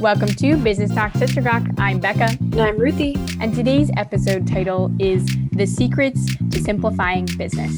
Welcome to Business Talk Sister Rock. I'm Becca. And I'm Ruthie. And today's episode title is The Secrets to Simplifying Business.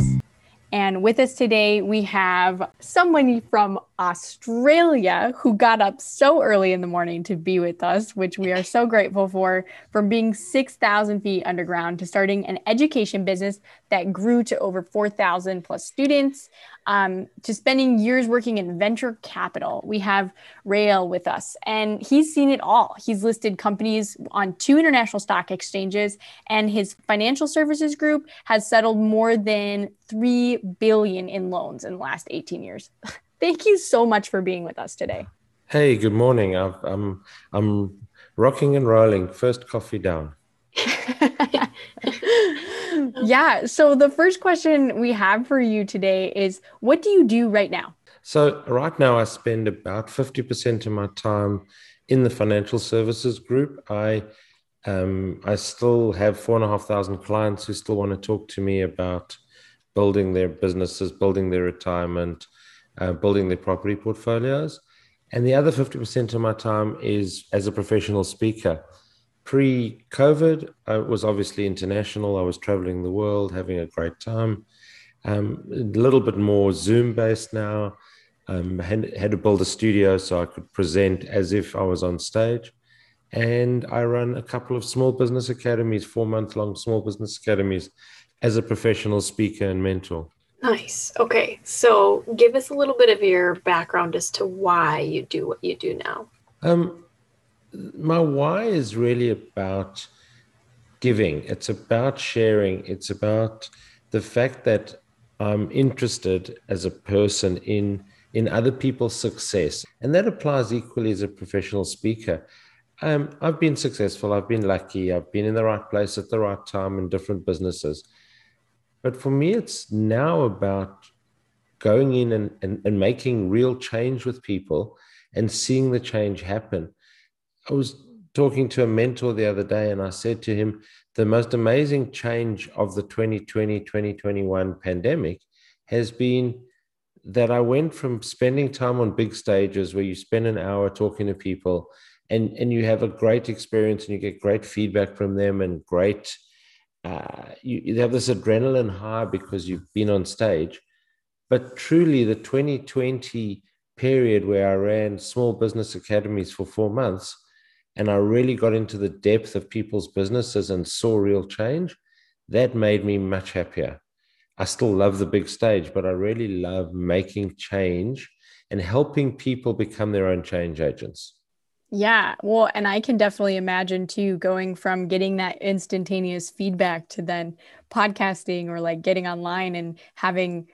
And with us today, we have someone from Australia who got up so early in the morning to be with us, which we are so grateful for, from being 6,000 feet underground to starting an education business that grew to over 4,000 plus students, um, to spending years working in venture capital. We have Rael with us, and he's seen it all. He's listed companies on two international stock exchanges, and his financial services group has settled more than 3 billion in loans in the last 18 years. Thank you so much for being with us today. Hey, good morning. i I'm I'm rocking and rolling. First coffee down. yeah. So the first question we have for you today is what do you do right now? So right now I spend about 50% of my time in the financial services group. I um, I still have four and a half thousand clients who still want to talk to me about building their businesses, building their retirement, uh, building their property portfolios. And the other 50% of my time is as a professional speaker pre COVID, I was obviously international. I was traveling the world, having a great time. Um, a little bit more Zoom based now. Um, had, had to build a studio so I could present as if I was on stage. And I run a couple of small business academies, four month long small business academies as a professional speaker and mentor. Nice. Okay. So give us a little bit of your background as to why you do what you do now. Um, my why is really about giving. It's about sharing. It's about the fact that I'm interested as a person in in other people's success, and that applies equally as a professional speaker. Um, I've been successful. I've been lucky. I've been in the right place at the right time in different businesses. But for me, it's now about going in and, and, and making real change with people and seeing the change happen. I was talking to a mentor the other day and I said to him, the most amazing change of the 2020 2021 pandemic has been that I went from spending time on big stages where you spend an hour talking to people and, and you have a great experience and you get great feedback from them and great, uh, you, you have this adrenaline high because you've been on stage. But truly, the 2020 period where I ran small business academies for four months and I really got into the depth of people's businesses and saw real change, that made me much happier. I still love the big stage, but I really love making change and helping people become their own change agents. Yeah. Well, and I can definitely imagine too going from getting that instantaneous feedback to then podcasting or like getting online and having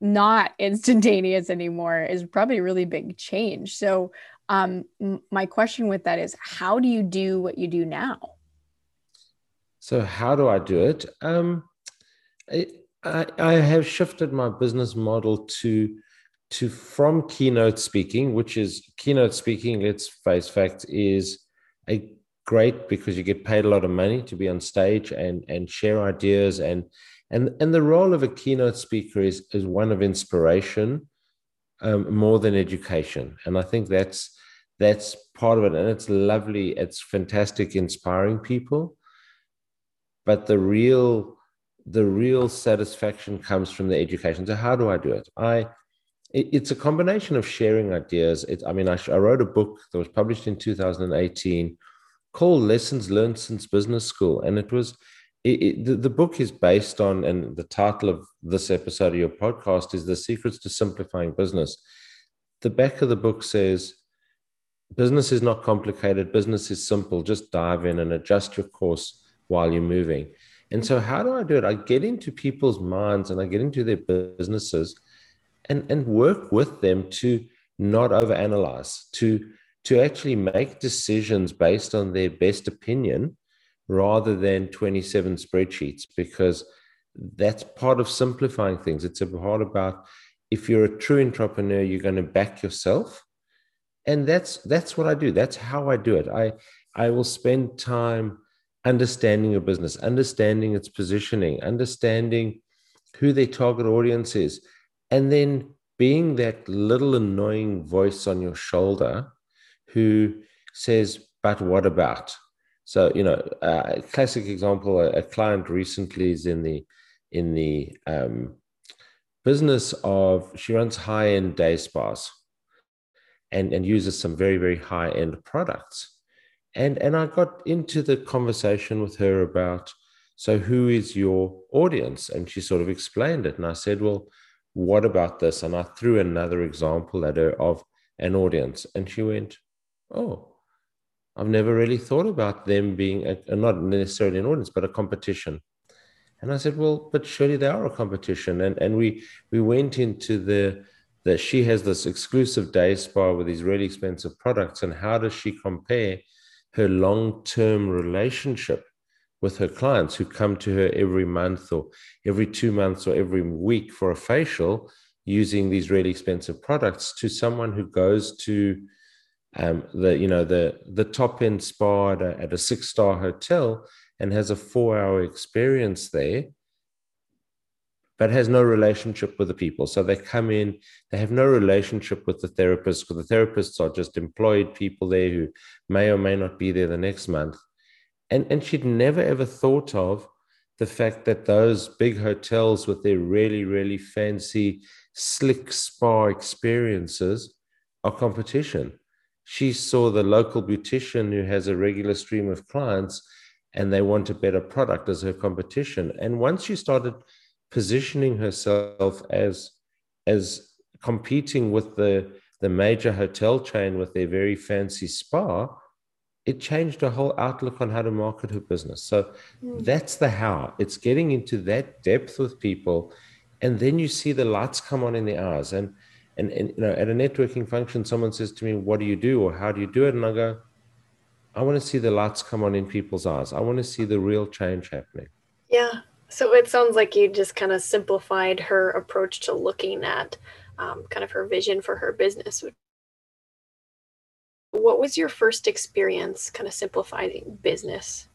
not instantaneous anymore is probably a really big change. So, um, my question with that is how do you do what you do now so how do i do it um, I, I have shifted my business model to to from keynote speaking which is keynote speaking let's face facts, is a great because you get paid a lot of money to be on stage and and share ideas. And and and the role of a keynote speaker is is one of inspiration um, more than education. And i think that's that's part of it. And it's lovely. It's fantastic inspiring people. But the real the real satisfaction comes from the education. So how do i do it? I it, it's a combination of sharing ideas. It, i mean I, I wrote a book that was published in 2018 called lessons learned since business school. And it was it, it, the, the book is based on and the title of this episode of your podcast is the secrets to simplifying business. The back of the book says business is not complicated. Business is simple. Just dive in and adjust your course while you're moving. And so how do i do it? I get into people's minds and i get into their businesses and and work with them to not overanalyze to to actually make decisions based on their best opinion rather than 27 spreadsheets because that's part of simplifying things. It's a part about if you're a true entrepreneur you're going to back yourself. And that's that's what i do. That's how i do it. I i will spend time understanding a business understanding its positioning understanding who their target audience is and then being that little annoying voice on your shoulder who says, but what about? So, you know, a classic example, a, client recently is in the in the um, business of she runs high-end day spas and, and uses some very, very high-end products. And and I got into the conversation with her about so who is your audience? And she sort of explained it. And I said, Well, what about this? And I threw another example at her of an audience. And she went, Oh, I've never really thought about them being a, not necessarily an audience, but a competition. And I said, Well, but surely they are a competition. And and we we went into the that she has this exclusive day spa with these really expensive products. And how does she compare her long-term relationship with her clients who come to her every month or every two months or every week for a facial using these really expensive products to someone who goes to um, the you know the the top end spa at a, at a six star hotel and has a four hour experience there but has no relationship with the people. So they come in they have no relationship with the therapists because the therapists are just employed people there who may or may not be there the next month and and she'd never ever thought of the fact that those big hotels with their really really fancy slick spa experiences are competition. She saw the local beautician who has a regular stream of clients and they want a better product as her competition. And once she started positioning herself as as competing with the the major hotel chain with their very fancy spa it changed her whole outlook on how to market her business. So mm. that's the how. It's getting into that depth with people, and then you see the lights come on in the eyes. And and, and you know, at a networking function, someone says to me, "What do you do?" or "How do you do it?" And I go, "I want to see the lights come on in people's eyes. I want to see the real change happening." Yeah. So it sounds like you just kind of simplified her approach to looking at um, kind of her vision for her business, which what was your first experience kind of simplifying business?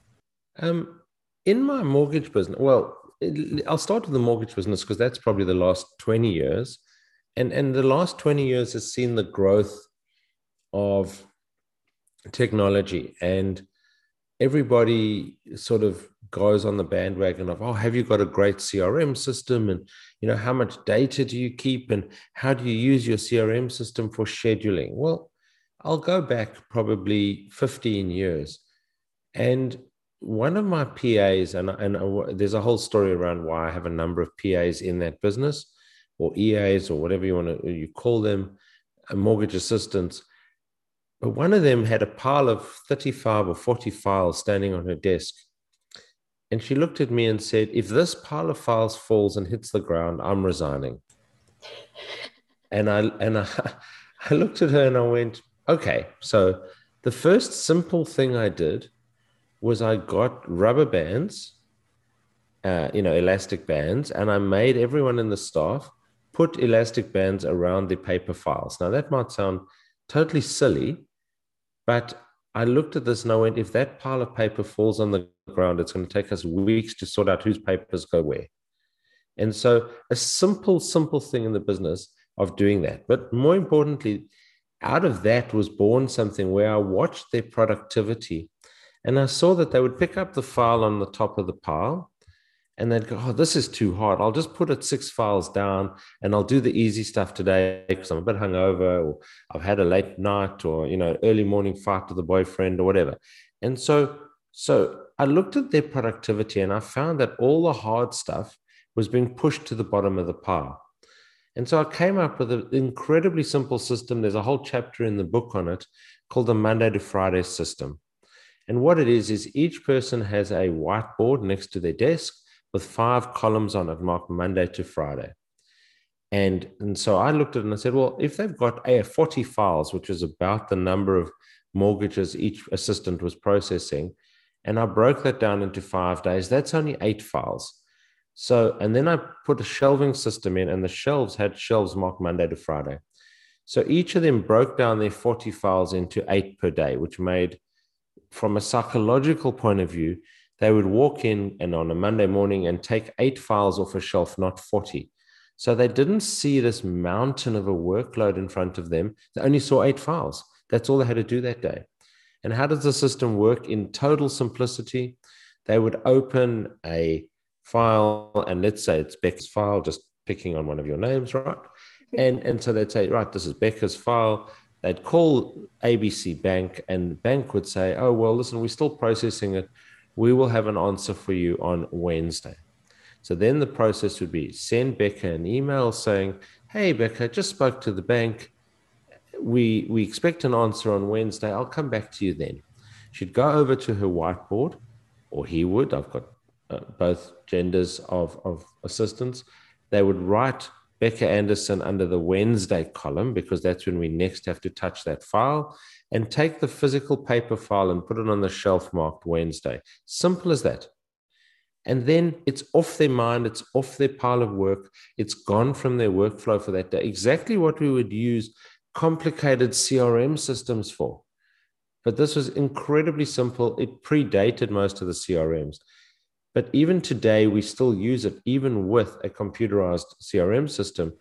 Um, in my mortgage business, well, I'll start with the mortgage business because that's probably the last 20 years. And, and the last 20 years has seen the growth of technology and everybody sort of goes on the bandwagon of oh have you got a great crm system and you know how much data do you keep and how do you use your crm system for scheduling well I'll go back probably 15 years. And one of my PAs, and, and uh, there's a whole story around why I have a number of PAs in that business or EAs or whatever you want to you call them, mortgage assistants. But one of them had a pile of 35 or 40 files standing on her desk. And she looked at me and said, If this pile of files falls and hits the ground, I'm resigning. And I and I, I looked at her and I went, Okay, so the first simple thing I did was I got rubber bands, uh, you know, elastic bands, and I made everyone in the staff put elastic bands around the paper files. Now, that might sound totally silly, but I looked at this and I went, if that pile of paper falls on the ground, it's going to take us weeks to sort out whose papers go where. And so, a simple, simple thing in the business of doing that. But more importantly, out of that was born something where I watched their productivity and I saw that they would pick up the file on the top of the pile and they'd go, Oh, this is too hard. I'll just put it six files down and I'll do the easy stuff today because I'm a bit hungover or I've had a late night or, you know, early morning fight with the boyfriend or whatever. And so, so I looked at their productivity and I found that all the hard stuff was being pushed to the bottom of the pile. And so I came up with an incredibly simple system. There's a whole chapter in the book on it called the Monday to Friday system. And what it is, is each person has a whiteboard next to their desk with five columns on it marked Monday to Friday. And, and so I looked at it and I said, well, if they've got a 40 files, which is about the number of mortgages each assistant was processing, and I broke that down into five days, that's only eight files. So, and then I put a shelving system in, and the shelves had shelves marked Monday to Friday. So each of them broke down their 40 files into eight per day, which made, from a psychological point of view, they would walk in and on a Monday morning and take eight files off a shelf, not 40. So they didn't see this mountain of a workload in front of them. They only saw eight files. That's all they had to do that day. And how does the system work in total simplicity? They would open a file, and let's say it's Becca's file, just picking on one of your names, right? And, and so they'd say, right, this is Becca's file. They'd call ABC Bank, and bank would say, oh, well, listen, we're still processing it. We will have an answer for you on Wednesday. So then the process would be send Becca an email saying, hey, Becca, just spoke to the bank. We, we expect an answer on Wednesday. I'll come back to you then. She'd go over to her whiteboard, or he would. I've got uh, both genders of, of assistants. They would write Becca Anderson under the Wednesday column because that's when we next have to touch that file and take the physical paper file and put it on the shelf marked Wednesday. Simple as that. And then it's off their mind, it's off their pile of work, it's gone from their workflow for that day. Exactly what we would use complicated CRM systems for. But this was incredibly simple. It predated most of the CRMs. But even today, we still use it, even with a computerized CRM system,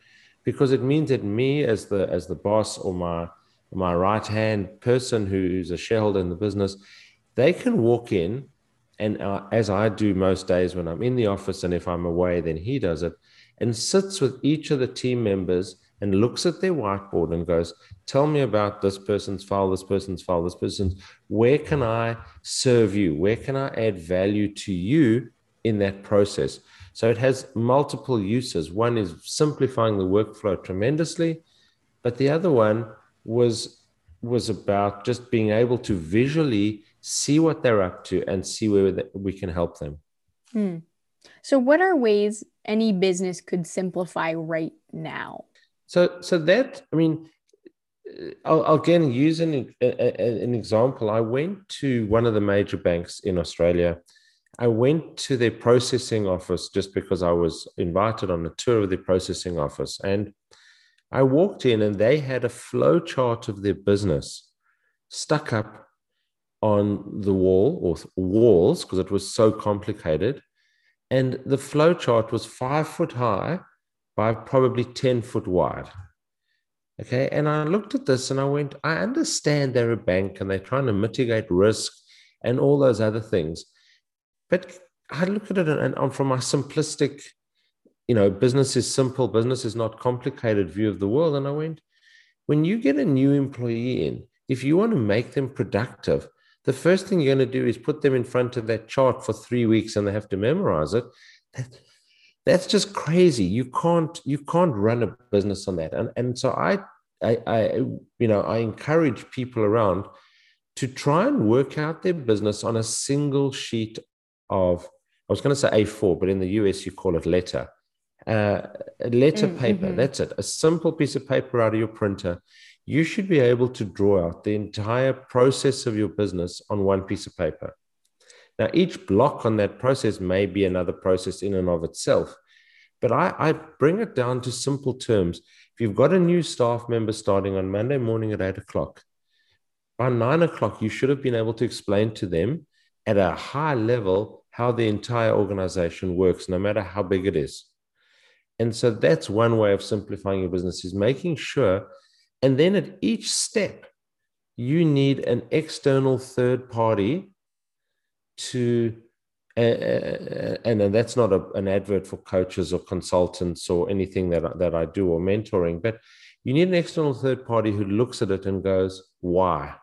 because it means that me as the as the boss or my my right hand person who's a shareholder in the business, they can walk in, and uh, as I do most days when I'm in the office, and if I'm away, then he does it, and sits with each of the team members and looks at their whiteboard and goes, Tell me about this person's file, this person's file, this person's. Where can I serve you? Where can I add value to you in that process? So it has multiple uses. One is simplifying the workflow tremendously, but the other one was was about just being able to visually see what they're up to and see where we can help them. Hmm. So, what are ways any business could simplify right now? So, so that I mean, uh, I'll, I'll again use an an example. I went to one of the major banks in Australia. I went to their processing office just because I was invited on a tour of their processing office, and I walked in, and they had a flow chart of their business stuck up on the wall or walls because it was so complicated, and the flow chart was five foot high by probably 10 foot wide. Okay. And I looked at this and I went, I understand they're a bank and they're trying to mitigate risk and all those other things. But I look at it and, and from my simplistic, you know, business is simple, business is not complicated view of the world. And I went, when you get a new employee in, if you want to make them productive, the first thing you're going to do is put them in front of that chart for three weeks and they have to memorize it. That, that's just crazy. You can't you can't run a business on that. And and so i i, I you know i encourage people around to try and work out their business on a single sheet of i was going to say a4 but in the us you call it letter. Uh, letter mm, mm-hmm. paper that's it. A simple piece of paper out of your printer. You should be able to draw out the entire process of your business on one piece of paper now, each block on that process may be another process in and of itself, but I, I bring it down to simple terms. If you've got a new staff member starting on Monday morning at eight o'clock, by nine o'clock, you should have been able to explain to them at a high level how the entire organization works, no matter how big it is. And so that's one way of simplifying your business is making sure. And then at each step, you need an external third party to and, and that's not a, an advert for coaches or consultants or anything that, that I do or mentoring, but you need an external third party who looks at it and goes, why?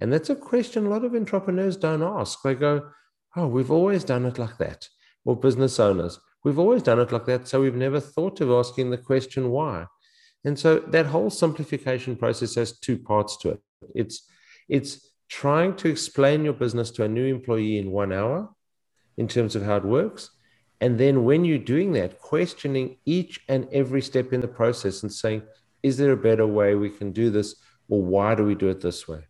And that's a question a lot of entrepreneurs don't ask. They go, oh, we've always done it like that. Or business owners, we've always done it like that. So we've never thought of asking the question why. And so that whole simplification process has two parts to it. It's, it's trying to explain your business to a new employee in one hour in terms of how it works. And then when you're doing that, questioning each and every step in the process and saying, is there a better way we can do this? Or why do we do it this way?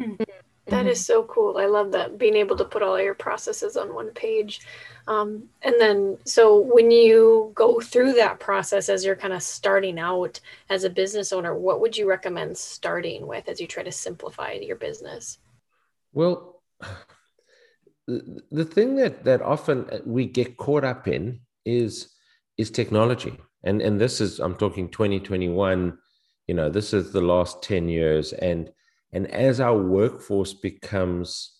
Mm-hmm. That is so cool. I love that being able to put all your processes on one page. Um, and then, so when you go through that process as you're kind of starting out as a business owner, what would you recommend starting with as you try to simplify your business? Well, the, the thing that that often we get caught up in is is technology, and and this is I'm talking 2021. You know, this is the last 10 years, and And as our workforce becomes,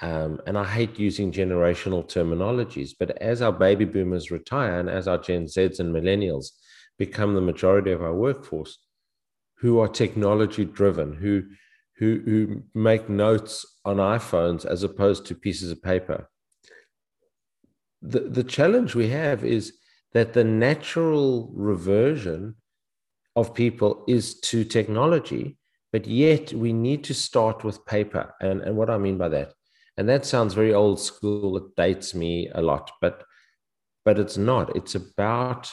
um, and I hate using generational terminologies, but as our baby boomers retire and as our Gen Zs and millennials become the majority of our workforce, who are technology driven, who who, who make notes on iPhones as opposed to pieces of paper. The, the challenge we have is that the natural reversion of people is to technology, but yet we need to start with paper. And, and what I mean by that, and that sounds very old school, it dates me a lot, but but it's not. It's about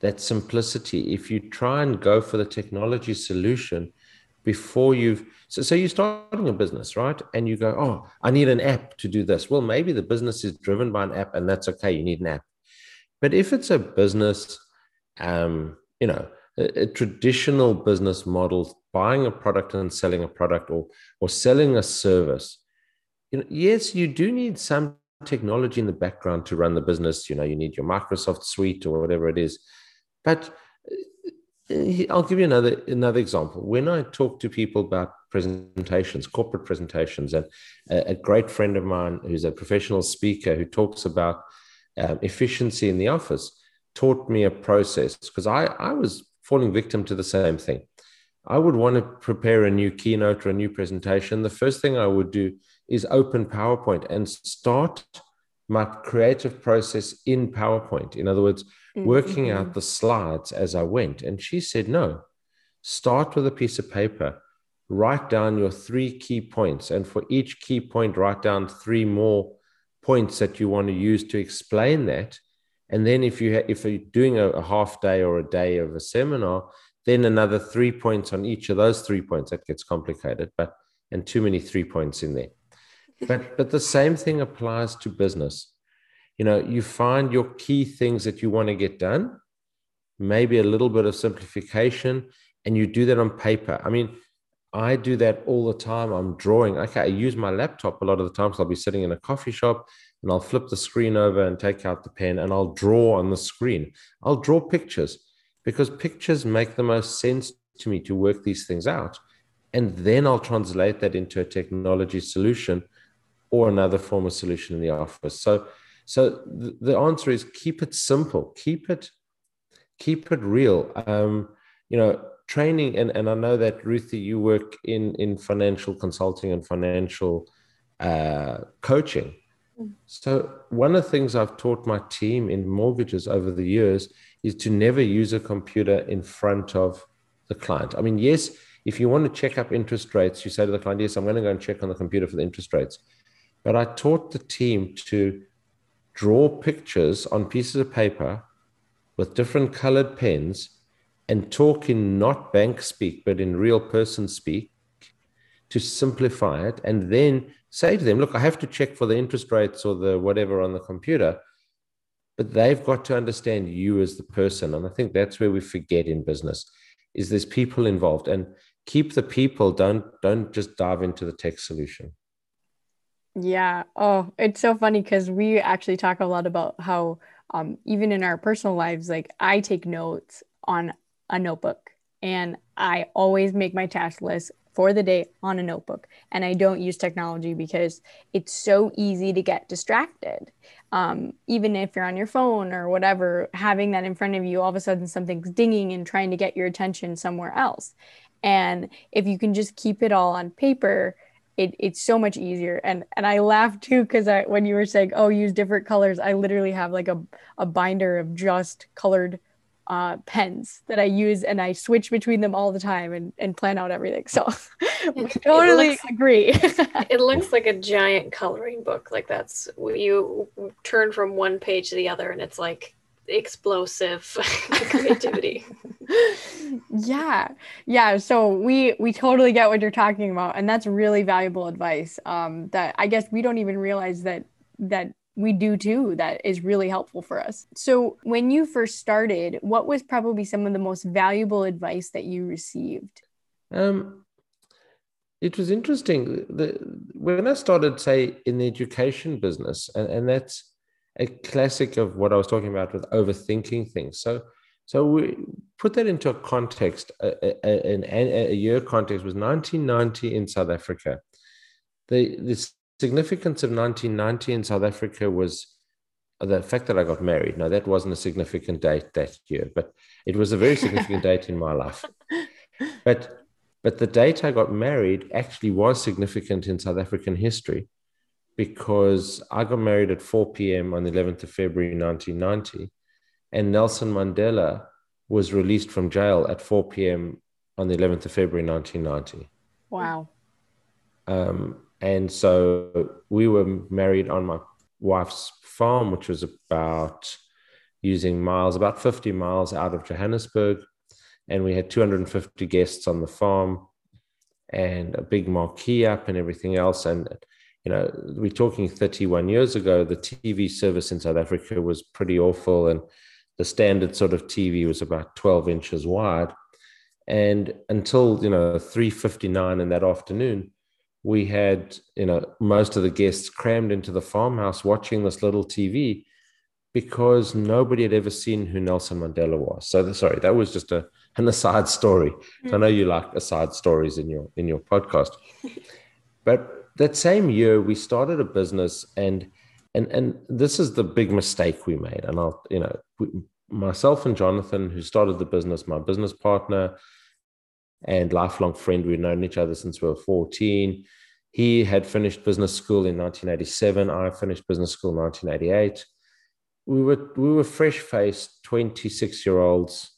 that simplicity. If you try and go for the technology solution before you've so, so you're starting a business, right? And you go, oh, I need an app to do this. Well, maybe the business is driven by an app, and that's okay. You need an app. But if it's a business, um, you know, a, a traditional business model, buying a product and selling a product, or or selling a service, you know, yes, you do need some technology in the background to run the business. You know, you need your Microsoft suite or whatever it is, but I'll give you another another example. When I talk to people about presentations, corporate presentations, and a, a great friend of mine who's a professional speaker who talks about um, efficiency in the office taught me a process because I, I was falling victim to the same thing. I would want to prepare a new keynote or a new presentation. The first thing I would do is open PowerPoint and start my creative process in PowerPoint. In other words, mm-hmm. working out the slides as I went. And she said, no, start with a piece of paper, write down your three key points. And for each key point, write down three more points that you want to use to explain that. And then if you ha- if you're doing a, a half day or a day of a seminar, then another three points on each of those three points. That gets complicated, but and too many three points in there. But but the same thing applies to business. You know you find your key things that you want to get done maybe a little bit of simplification and you do that on paper. I mean i do that all the time. I'm drawing. Okay i use my laptop a lot of the times i'll be sitting in a coffee shop and i'll flip the screen over and take out the pen and i'll draw on the screen. I'll draw pictures because pictures make the most sense to me to work these things out and then i'll translate that into a technology solution or another form of solution in the office so so the, the answer is keep it simple, keep it, keep it real. Um, you know, training, and, and I know that Ruthie, you work in in financial consulting and financial uh, coaching. Mm. So one of the things I've taught my team in mortgages over the years is to never use a computer in front of the client. I mean, yes, if you want to check up interest rates, you say to the client, yes, I'm going to go and check on the computer for the interest rates. But I taught the team to draw pictures on pieces of paper with different colored pens and talk in not bank speak, but in real person speak to simplify it. And then say to them, look, I have to check for the interest rates or the whatever on the computer. But they've got to understand you as the person. And I think that's where we forget in business is there's people involved and keep the people, don't don't just dive into the tech solution. Yeah. Oh, it's so funny because we actually talk a lot about how um, even in our personal lives, like I take notes on a notebook and I always make my task list for the day on a notebook. And I don't use technology because it's so easy to get distracted. Um, even if you're on your phone or whatever, having that in front of you, all of a sudden something's dinging and trying to get your attention somewhere else. And if you can just keep it all on paper, it, it's so much easier. And and i laughed too because i when you were saying oh use different colors i literally have like a, a binder of just colored uh, pens that i use and i switch between them all the time and, and plan out everything. So we totally looks, agree. it looks like a giant coloring book. Like that's you turn from one page to the other and it's like explosive creativity. Yeah. Yeah. So we we totally get what you're talking about and that's really valuable advice um that i guess we don't even realize that that we do too that is really helpful for us. So when you first started what was probably some of the most valuable advice that you received? Um it was interesting. The, when i started say in the education business and, and that's a classic of what I was talking about with overthinking things. So, So we put that into a context. A, a, a, a year context was 1990 in South Africa. The, the significance of 1990 in South Africa was the fact that I got married. Now, that wasn't a significant date that year, but it was a very significant date in my life. But, but the date I got married actually was significant in South African history because I got married at 4 p.m. on the 11th of February 1990, and Nelson Mandela was released from jail at 4 p.m. on the 11th of February 1990. Wow. Um, and so we were married on my wife's farm, which was about using miles, about 50 miles out of Johannesburg. And we had 250 guests on the farm and a big marquee up and everything else. And, you know, we're talking 31 years ago, the TV service in South Africa was pretty awful. And the standard sort of TV was about 12 inches wide. And until, you know, 3.59 in that afternoon, we had you know most of the guests crammed into the farmhouse watching this little TV because nobody had ever seen who Nelson Mandela was. So the, sorry, that was just a an aside story. I know mm. you like aside stories in your in your podcast. but that same year we started a business and and and this is the big mistake we made and I'll you know we, myself and Jonathan who started the business my business partner and lifelong friend. We've known each other since we were 14. He had finished business school in 1987. I finished business school in 1988. We were we were fresh faced 26 year olds,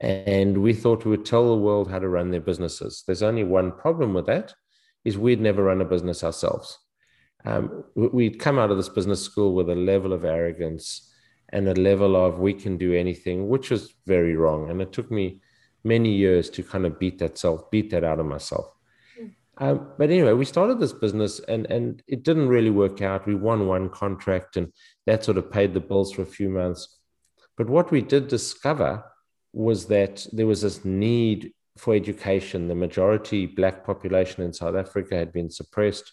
and we thought we would tell the world how to run their businesses. There's only one problem with that, is we'd never run a business ourselves. Um, we'd come out of this business school with a level of arrogance and a level of we can do anything, which was very wrong. And it took me many years to kind of beat that self, beat that out of myself. Mm. Um, but anyway, we started this business and and it didn't really work out. We won one contract and that sort of paid the bills for a few months. But what we did discover was that there was this need for education. The majority black population in South Africa had been suppressed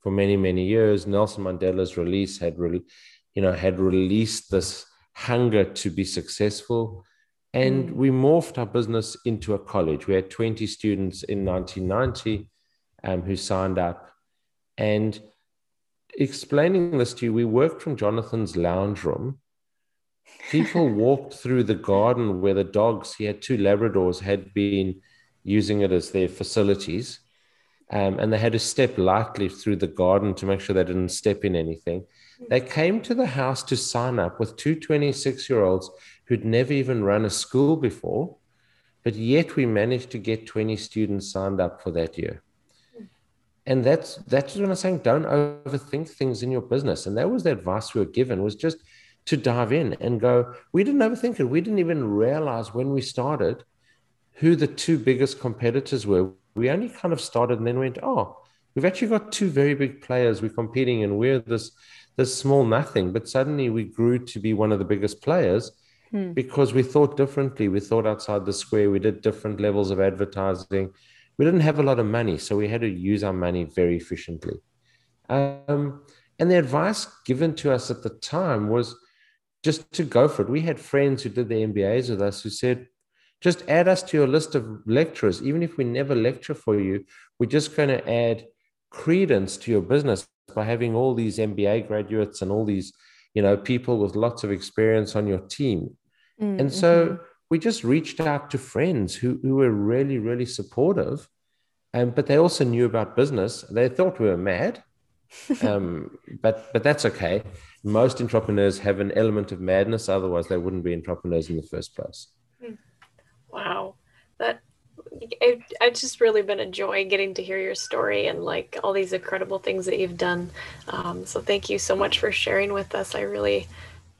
for many, many years. Nelson Mandela's release had really, you know, had released this hunger to be successful and mm. we morphed our business into a college. We had 20 students in 1990 um, who signed up. And explaining this to you, we worked from Jonathan's lounge room. People walked through the garden where the dogs, he had two Labradors, had been using it as their facilities. Um, and they had to step lightly through the garden to make sure they didn't step in anything. They came to the house to sign up with two 26 year olds who'd never even run a school before, but yet we managed to get 20 students signed up for that year. And that's that's what I'm saying. Don't overthink things in your business. And that was the advice we were given was just to dive in and go. We didn't overthink it. We didn't even realize when we started who the two biggest competitors were. We only kind of started and then went, oh, we've actually got two very big players we're competing and we're this this small nothing. But suddenly we grew to be one of the biggest players hmm. because we thought differently. We thought outside the square. We did different levels of advertising. We didn't have a lot of money, so we had to use our money very efficiently. Um, and the advice given to us at the time was just to go for it. We had friends who did the MBAs with us who said, just add us to your list of lecturers. Even if we never lecture for you, we're just going to add credence to your business by having all these MBA graduates and all these you know, people with lots of experience on your team. Mm-hmm. And so mm-hmm. we just reached out to friends who, who were really, really supportive. Um, but they also knew about business. They thought we were mad. um, but but that's okay. Most entrepreneurs have an element of madness, otherwise they wouldn't be entrepreneurs in the first place. Wow, that it, it's just really been a joy getting to hear your story and like all these incredible things that you've done. Um, so thank you so much for sharing with us. I really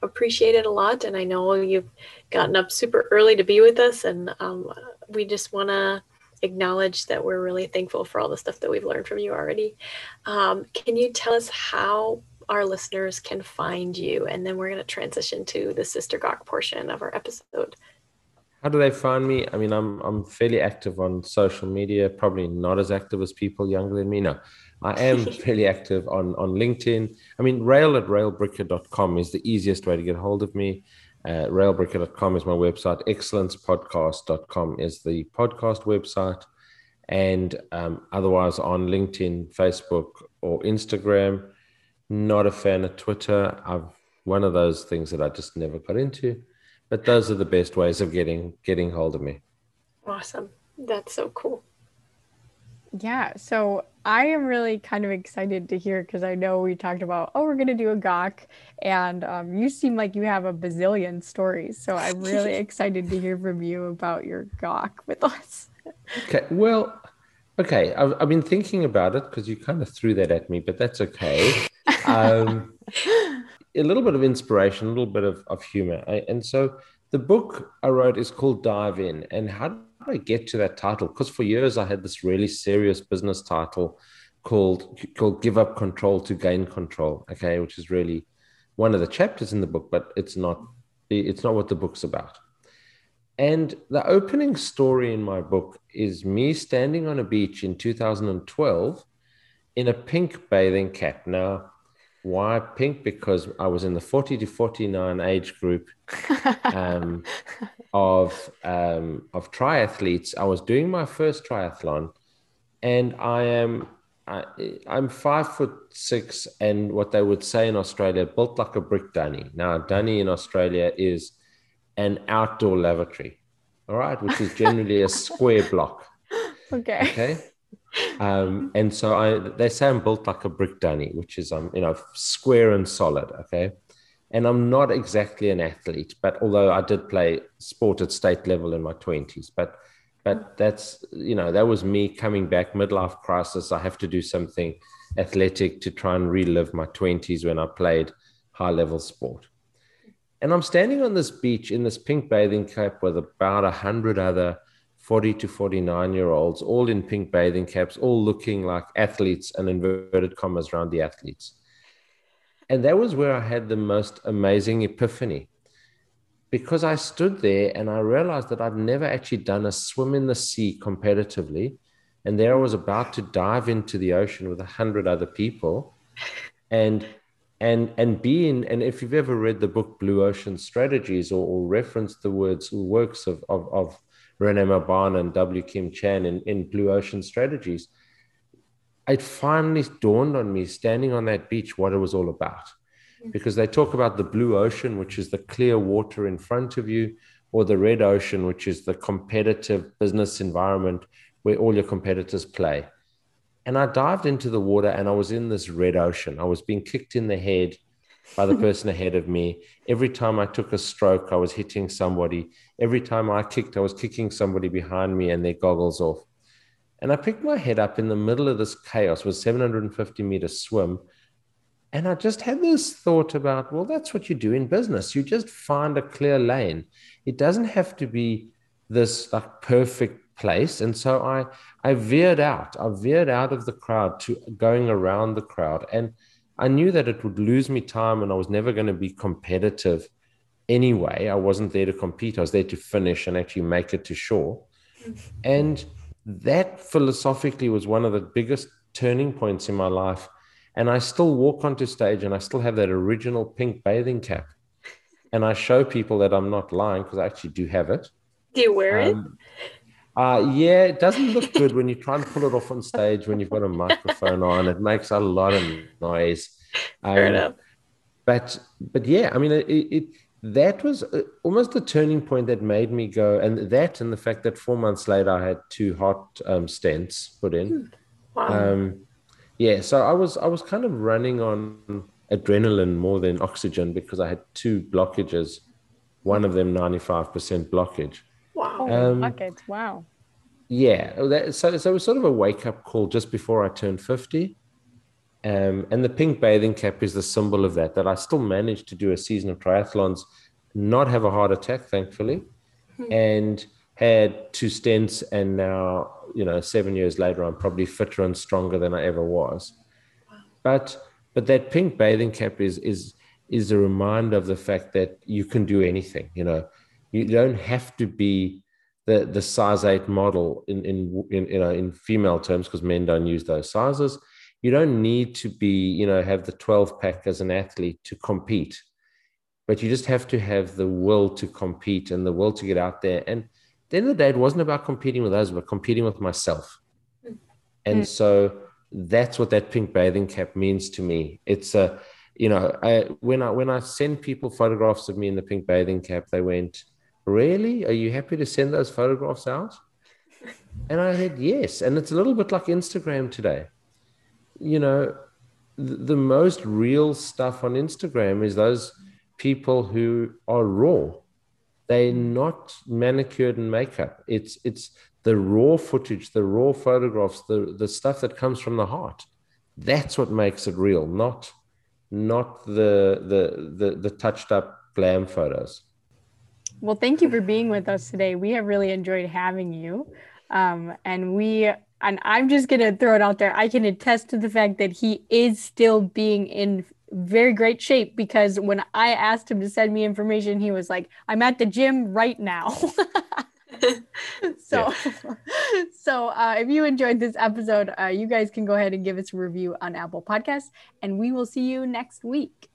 appreciate it a lot, and I know you've gotten up super early to be with us, and um, we just want to acknowledge that we're really thankful for all the stuff that we've learned from you already. Um, can you tell us how our listeners can find you? And then we're going to transition to the Sister Gawk portion of our episode how do they find me? I mean, I'm I'm fairly active on social media, probably not as active as people younger than me. No, I am fairly active on on LinkedIn. I mean, Rael at raelbricker.com is the easiest way to get hold of me. Uh, raelbricker.com is my website. Excellencepodcast.com is the podcast website. And um, otherwise on LinkedIn, Facebook, or Instagram. Not a fan of Twitter. I've one of those things that I just never got into. But those are the best ways of getting getting hold of me. Awesome. That's so cool. Yeah, so I am really kind of excited to hear because I know we talked about, oh, we're going to do a Gawk, and um, you seem like you have a bazillion stories. So I'm really excited to hear from you about your Gawk with us. Okay, well, okay, I've, I've been thinking about it because you kind of threw that at me, but that's okay. Um, a little bit of inspiration, a little bit of, of humor. I, and so the book I wrote is called Dive In. And how did I get to that title? Because for years I had this really serious business title called called Give Up Control to Gain Control. Okay, which is really one of the chapters in the book, but it's not it's not what the book's about. And the opening story in my book is me standing on a beach in 2012 in a pink bathing cap. Now, why pink? Because I was in the 40 to 49 age group um, of um, of triathletes. I was doing my first triathlon, and I am I, am five foot six, and what they would say in Australia, built like a brick dunny. Now, dunny in Australia is an outdoor lavatory, all right, which is generally a square block. Okay. Okay. Um, and so I, they say I'm built like a brick dunny, which is um, you know, square and solid. Okay. And I'm not exactly an athlete, but although I did play sport at state level in my twenties, but but that's you know that was me coming back midlife crisis. I have to do something athletic to try and relive my twenties when I played high level sport. And I'm standing on this beach in this pink bathing cap with about a hundred other 40 to 49 year olds, all in pink bathing caps, all looking like athletes and inverted commas around the athletes. And that was where I had the most amazing epiphany because I stood there and I realized that I'd never actually done a swim in the sea competitively. And there I was about to dive into the ocean with a hundred other people. And and and be in and if you've ever read the book Blue Ocean Strategies or, or referenced the words works of, of, of Renée Mauborgne and W. Kim Chan in, in Blue Ocean Strategies, it finally dawned on me standing on that beach what it was all about. Because they talk about the blue ocean, which is the clear water in front of you, or the red ocean, which is the competitive business environment where all your competitors play. And I dived into the water and I was in this red ocean. I was being kicked in the head by the person ahead of me. Every time I took a stroke, I was hitting somebody. Every time I kicked, I was kicking somebody behind me and their goggles off. And I picked my head up in the middle of this chaos with 750 meter swim. And I just had this thought about, well, that's what you do in business. You just find a clear lane. It doesn't have to be this like perfect place. And so I I veered out. I veered out of the crowd to going around the crowd. And I knew that it would lose me time and I was never going to be competitive anyway. I wasn't there to compete, I was there to finish and actually make it to shore. And that philosophically was one of the biggest turning points in my life. And I still walk onto stage and I still have that original pink bathing cap. And I show people that I'm not lying because I actually do have it. Do you wear um, it? Uh, yeah, it doesn't look good when you try and pull it off on stage when you've got a microphone on. It makes a lot of noise. Fair um, enough. But but yeah, I mean, it, it that was uh, almost the turning point that made me go, and that and the fact that four months later I had two heart um, stents put in. Hmm. Wow. Um, yeah, so I was I was kind of running on adrenaline more than oxygen because I had two blockages, one of them ninety five percent blockage. Wow. Um, buckets. Wow. Yeah. That, so, so it was sort of a wake up call just before I turned 50. Um, and the pink bathing cap is the symbol of that, that I still managed to do a season of triathlons, not have a heart attack, thankfully, hmm. and had two stents. And now, you know, seven years later, I'm probably fitter and stronger than I ever was. Wow. But, but that pink bathing cap is, is, is a reminder of the fact that you can do anything, you know, you don't have to be the the size eight model in in, in you know in female terms because men don't use those sizes. You don't need to be you know have the twelve pack as an athlete to compete. but you just have to have the will to compete and the will to get out there. And the end of the day, it wasn't about competing with others, but competing with myself. And mm. so that's what that pink bathing cap means to me. It's a, you know, I, when I when I send people photographs of me in the pink bathing cap, they went, "Really? Are you happy to send those photographs out?" And I said, "Yes." And it's a little bit like Instagram today. You know, the, the most real stuff on Instagram is those people who are raw. They're not manicured and makeup. It's it's the raw footage, the raw photographs, the, the stuff that comes from the heart. That's what makes it real, not not the the the, the touched up glam photos. Well, thank you for being with us today. We have really enjoyed having you. Um, and we and I'm just gonna throw it out there. I can attest to the fact that he is still being in very great shape because when I asked him to send me information, he was like, I'm at the gym right now. so so uh, if you enjoyed this episode uh, you guys can go ahead and give us a review on apple podcasts and we will see you next week